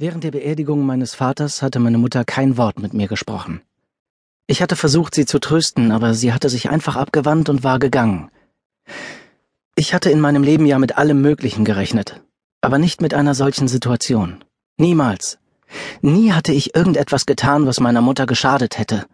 Während der Beerdigung meines Vaters hatte meine Mutter kein Wort mit mir gesprochen. Ich hatte versucht, sie zu trösten, aber sie hatte sich einfach abgewandt und war gegangen. Ich hatte in meinem Leben ja mit allem Möglichen gerechnet, aber nicht mit einer solchen Situation. Niemals. Nie hatte ich irgendetwas getan, was meiner Mutter geschadet hätte.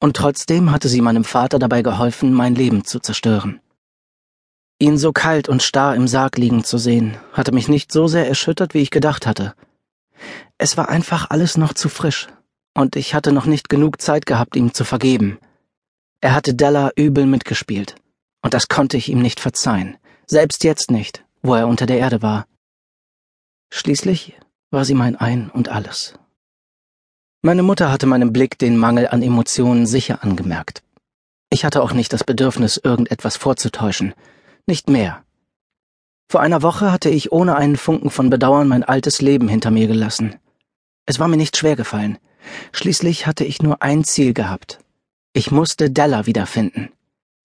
Und trotzdem hatte sie meinem Vater dabei geholfen, mein Leben zu zerstören. Ihn so kalt und starr im Sarg liegen zu sehen, hatte mich nicht so sehr erschüttert, wie ich gedacht hatte. Es war einfach alles noch zu frisch, und ich hatte noch nicht genug Zeit gehabt, ihm zu vergeben. Er hatte Della übel mitgespielt, und das konnte ich ihm nicht verzeihen, selbst jetzt nicht, wo er unter der Erde war. Schließlich war sie mein Ein und alles. Meine Mutter hatte meinem Blick den Mangel an Emotionen sicher angemerkt. Ich hatte auch nicht das Bedürfnis, irgendetwas vorzutäuschen, nicht mehr. Vor einer Woche hatte ich ohne einen Funken von Bedauern mein altes Leben hinter mir gelassen. Es war mir nicht schwer gefallen. Schließlich hatte ich nur ein Ziel gehabt. Ich musste Della wiederfinden.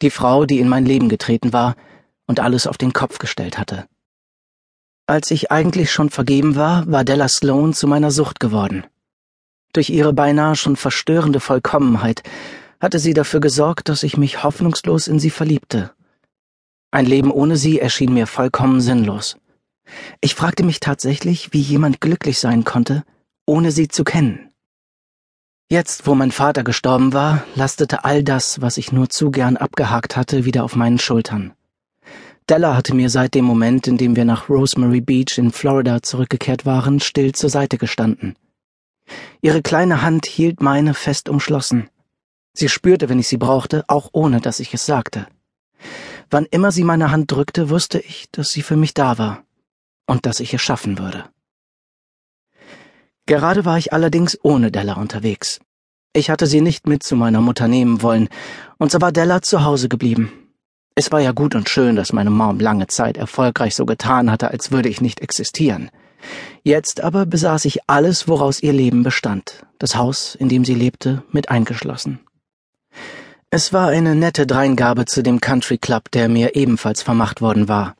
Die Frau, die in mein Leben getreten war und alles auf den Kopf gestellt hatte. Als ich eigentlich schon vergeben war, war Della Sloan zu meiner Sucht geworden. Durch ihre beinahe schon verstörende Vollkommenheit hatte sie dafür gesorgt, dass ich mich hoffnungslos in sie verliebte. Ein Leben ohne sie erschien mir vollkommen sinnlos. Ich fragte mich tatsächlich, wie jemand glücklich sein konnte, ohne sie zu kennen. Jetzt, wo mein Vater gestorben war, lastete all das, was ich nur zu gern abgehakt hatte, wieder auf meinen Schultern. Della hatte mir seit dem Moment, in dem wir nach Rosemary Beach in Florida zurückgekehrt waren, still zur Seite gestanden. Ihre kleine Hand hielt meine fest umschlossen. Sie spürte, wenn ich sie brauchte, auch ohne dass ich es sagte. Wann immer sie meine Hand drückte, wusste ich, dass sie für mich da war und dass ich es schaffen würde. Gerade war ich allerdings ohne Della unterwegs. Ich hatte sie nicht mit zu meiner Mutter nehmen wollen, und so war Della zu Hause geblieben. Es war ja gut und schön, dass meine Mom lange Zeit erfolgreich so getan hatte, als würde ich nicht existieren. Jetzt aber besaß ich alles, woraus ihr Leben bestand, das Haus, in dem sie lebte, mit eingeschlossen. Es war eine nette Dreingabe zu dem Country Club, der mir ebenfalls vermacht worden war.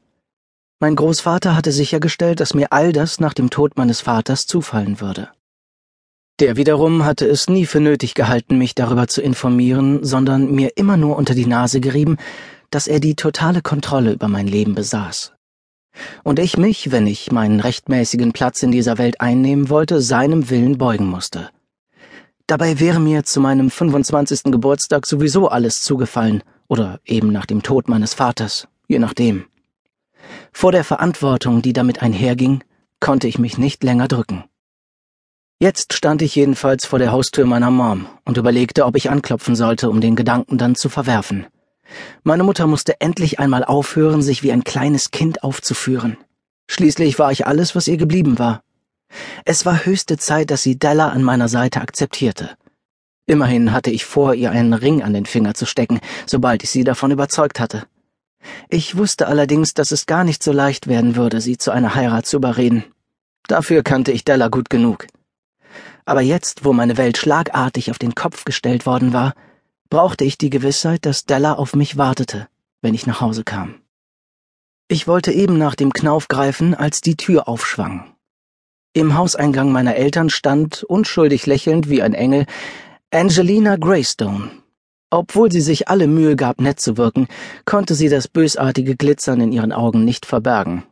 Mein Großvater hatte sichergestellt, dass mir all das nach dem Tod meines Vaters zufallen würde. Der wiederum hatte es nie für nötig gehalten, mich darüber zu informieren, sondern mir immer nur unter die Nase gerieben, dass er die totale Kontrolle über mein Leben besaß. Und ich mich, wenn ich meinen rechtmäßigen Platz in dieser Welt einnehmen wollte, seinem Willen beugen musste. Dabei wäre mir zu meinem 25. Geburtstag sowieso alles zugefallen, oder eben nach dem Tod meines Vaters, je nachdem. Vor der Verantwortung, die damit einherging, konnte ich mich nicht länger drücken. Jetzt stand ich jedenfalls vor der Haustür meiner Mom und überlegte, ob ich anklopfen sollte, um den Gedanken dann zu verwerfen. Meine Mutter musste endlich einmal aufhören, sich wie ein kleines Kind aufzuführen. Schließlich war ich alles, was ihr geblieben war. Es war höchste Zeit, dass sie Della an meiner Seite akzeptierte. Immerhin hatte ich vor, ihr einen Ring an den Finger zu stecken, sobald ich sie davon überzeugt hatte. Ich wusste allerdings, dass es gar nicht so leicht werden würde, sie zu einer Heirat zu überreden. Dafür kannte ich Della gut genug. Aber jetzt, wo meine Welt schlagartig auf den Kopf gestellt worden war, brauchte ich die Gewissheit, dass Della auf mich wartete, wenn ich nach Hause kam. Ich wollte eben nach dem Knauf greifen, als die Tür aufschwang. Im Hauseingang meiner Eltern stand, unschuldig lächelnd wie ein Engel, Angelina Greystone, obwohl sie sich alle Mühe gab, nett zu wirken, konnte sie das bösartige Glitzern in ihren Augen nicht verbergen.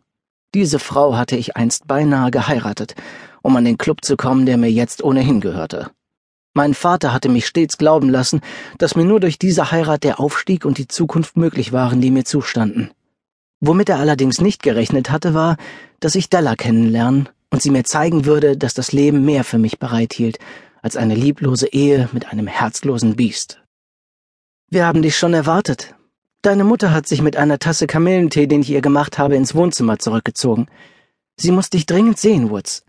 Diese Frau hatte ich einst beinahe geheiratet, um an den Club zu kommen, der mir jetzt ohnehin gehörte. Mein Vater hatte mich stets glauben lassen, dass mir nur durch diese Heirat der Aufstieg und die Zukunft möglich waren, die mir zustanden. Womit er allerdings nicht gerechnet hatte, war, dass ich Della kennenlernen und sie mir zeigen würde, dass das Leben mehr für mich bereithielt als eine lieblose Ehe mit einem herzlosen Biest. Wir haben dich schon erwartet. Deine Mutter hat sich mit einer Tasse Kamillentee, den ich ihr gemacht habe, ins Wohnzimmer zurückgezogen. Sie muss dich dringend sehen, Woods.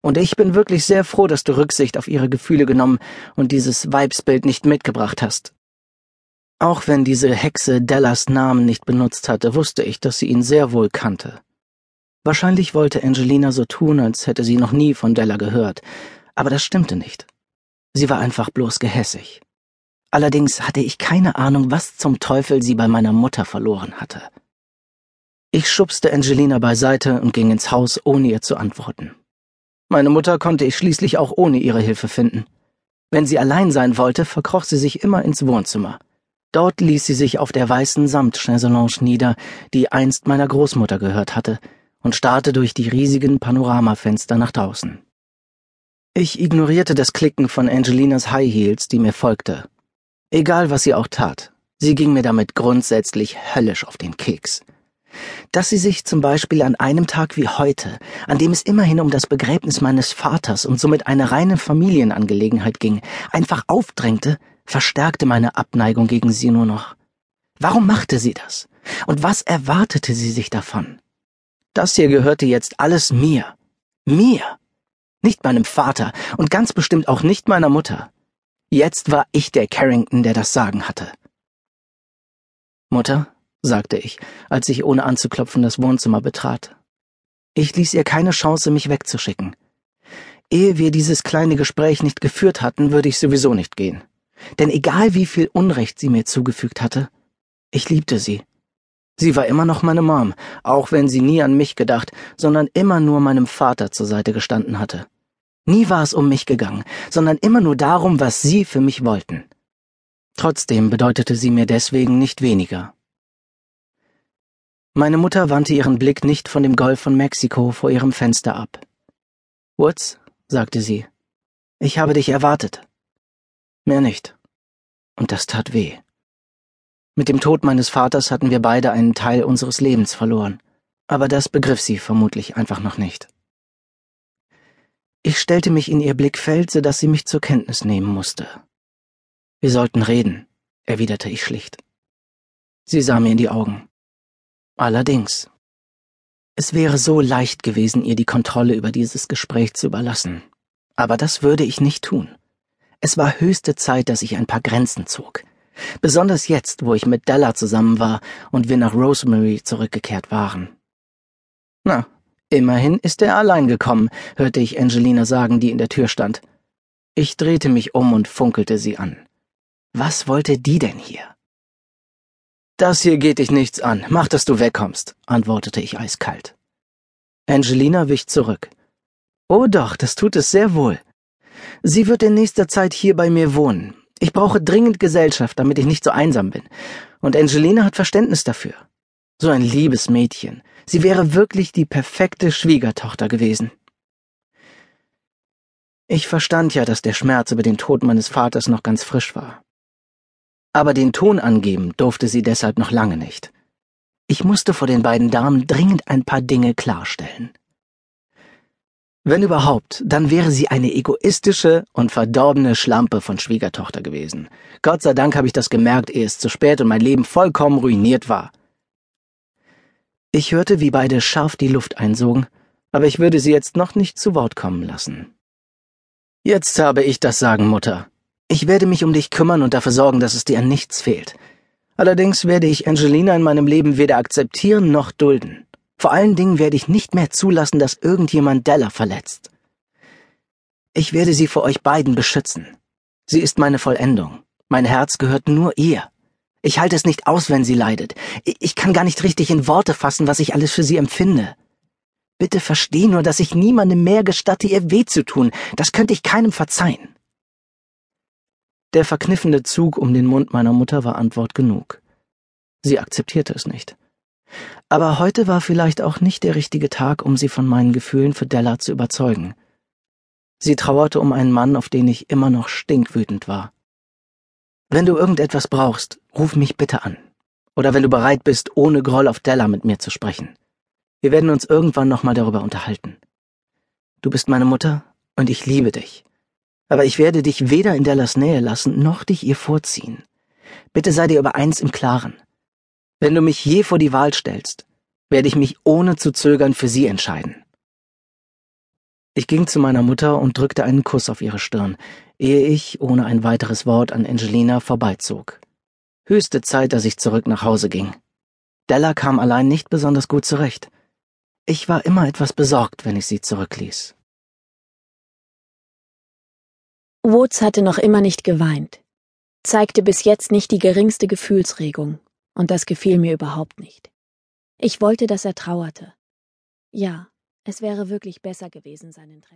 Und ich bin wirklich sehr froh, dass du Rücksicht auf ihre Gefühle genommen und dieses Weibsbild nicht mitgebracht hast. Auch wenn diese Hexe Dellas Namen nicht benutzt hatte, wusste ich, dass sie ihn sehr wohl kannte. Wahrscheinlich wollte Angelina so tun, als hätte sie noch nie von Della gehört, aber das stimmte nicht. Sie war einfach bloß gehässig. Allerdings hatte ich keine Ahnung, was zum Teufel sie bei meiner Mutter verloren hatte. Ich schubste Angelina beiseite und ging ins Haus, ohne ihr zu antworten. Meine Mutter konnte ich schließlich auch ohne ihre Hilfe finden. Wenn sie allein sein wollte, verkroch sie sich immer ins Wohnzimmer. Dort ließ sie sich auf der weißen Samtchaiselonge nieder, die einst meiner Großmutter gehört hatte, und starrte durch die riesigen Panoramafenster nach draußen. Ich ignorierte das Klicken von Angelinas High Heels, die mir folgte. Egal, was sie auch tat, sie ging mir damit grundsätzlich höllisch auf den Keks. Dass sie sich zum Beispiel an einem Tag wie heute, an dem es immerhin um das Begräbnis meines Vaters und somit eine reine Familienangelegenheit ging, einfach aufdrängte, verstärkte meine Abneigung gegen sie nur noch. Warum machte sie das? Und was erwartete sie sich davon? Das hier gehörte jetzt alles mir. Mir. Nicht meinem Vater und ganz bestimmt auch nicht meiner Mutter. Jetzt war ich der Carrington, der das Sagen hatte. Mutter, sagte ich, als ich ohne anzuklopfen das Wohnzimmer betrat. Ich ließ ihr keine Chance, mich wegzuschicken. Ehe wir dieses kleine Gespräch nicht geführt hatten, würde ich sowieso nicht gehen. Denn egal wie viel Unrecht sie mir zugefügt hatte, ich liebte sie. Sie war immer noch meine Mom, auch wenn sie nie an mich gedacht, sondern immer nur meinem Vater zur Seite gestanden hatte. Nie war es um mich gegangen, sondern immer nur darum, was sie für mich wollten. Trotzdem bedeutete sie mir deswegen nicht weniger. Meine Mutter wandte ihren Blick nicht von dem Golf von Mexiko vor ihrem Fenster ab. Woods, sagte sie, ich habe dich erwartet. Mehr nicht. Und das tat weh. Mit dem Tod meines Vaters hatten wir beide einen Teil unseres Lebens verloren, aber das begriff sie vermutlich einfach noch nicht. Ich stellte mich in ihr Blickfeld, so dass sie mich zur Kenntnis nehmen musste. Wir sollten reden, erwiderte ich schlicht. Sie sah mir in die Augen. Allerdings. Es wäre so leicht gewesen, ihr die Kontrolle über dieses Gespräch zu überlassen. Aber das würde ich nicht tun. Es war höchste Zeit, dass ich ein paar Grenzen zog. Besonders jetzt, wo ich mit Della zusammen war und wir nach Rosemary zurückgekehrt waren. Na, immerhin ist er allein gekommen, hörte ich Angelina sagen, die in der Tür stand. Ich drehte mich um und funkelte sie an. Was wollte die denn hier? Das hier geht dich nichts an. Mach, dass du wegkommst, antwortete ich eiskalt. Angelina wich zurück. Oh doch, das tut es sehr wohl. Sie wird in nächster Zeit hier bei mir wohnen. Ich brauche dringend Gesellschaft, damit ich nicht so einsam bin. Und Angelina hat Verständnis dafür. So ein liebes Mädchen. Sie wäre wirklich die perfekte Schwiegertochter gewesen. Ich verstand ja, dass der Schmerz über den Tod meines Vaters noch ganz frisch war. Aber den Ton angeben durfte sie deshalb noch lange nicht. Ich musste vor den beiden Damen dringend ein paar Dinge klarstellen. Wenn überhaupt, dann wäre sie eine egoistische und verdorbene Schlampe von Schwiegertochter gewesen. Gott sei Dank habe ich das gemerkt, ehe es zu spät und mein Leben vollkommen ruiniert war. Ich hörte, wie beide scharf die Luft einsogen, aber ich würde sie jetzt noch nicht zu Wort kommen lassen. Jetzt habe ich das Sagen, Mutter. Ich werde mich um dich kümmern und dafür sorgen, dass es dir an nichts fehlt. Allerdings werde ich Angelina in meinem Leben weder akzeptieren noch dulden. Vor allen Dingen werde ich nicht mehr zulassen, dass irgendjemand Della verletzt. Ich werde sie vor euch beiden beschützen. Sie ist meine Vollendung. Mein Herz gehört nur ihr. Ich halte es nicht aus, wenn sie leidet. Ich kann gar nicht richtig in Worte fassen, was ich alles für sie empfinde. Bitte versteh nur, dass ich niemandem mehr gestatte, ihr weh zu tun. Das könnte ich keinem verzeihen. Der verkniffene Zug um den Mund meiner Mutter war Antwort genug. Sie akzeptierte es nicht. Aber heute war vielleicht auch nicht der richtige Tag, um sie von meinen Gefühlen für Della zu überzeugen. Sie trauerte um einen Mann, auf den ich immer noch stinkwütend war. Wenn du irgendetwas brauchst, ruf mich bitte an. Oder wenn du bereit bist, ohne Groll auf Della mit mir zu sprechen. Wir werden uns irgendwann nochmal darüber unterhalten. Du bist meine Mutter und ich liebe dich aber ich werde dich weder in Dellas Nähe lassen, noch dich ihr vorziehen. Bitte sei dir über eins im Klaren. Wenn du mich je vor die Wahl stellst, werde ich mich ohne zu zögern für sie entscheiden. Ich ging zu meiner Mutter und drückte einen Kuss auf ihre Stirn, ehe ich, ohne ein weiteres Wort an Angelina, vorbeizog. Höchste Zeit, dass ich zurück nach Hause ging. Della kam allein nicht besonders gut zurecht. Ich war immer etwas besorgt, wenn ich sie zurückließ. Woods hatte noch immer nicht geweint, zeigte bis jetzt nicht die geringste Gefühlsregung, und das gefiel mir überhaupt nicht. Ich wollte, dass er trauerte. Ja, es wäre wirklich besser gewesen, seinen Tränen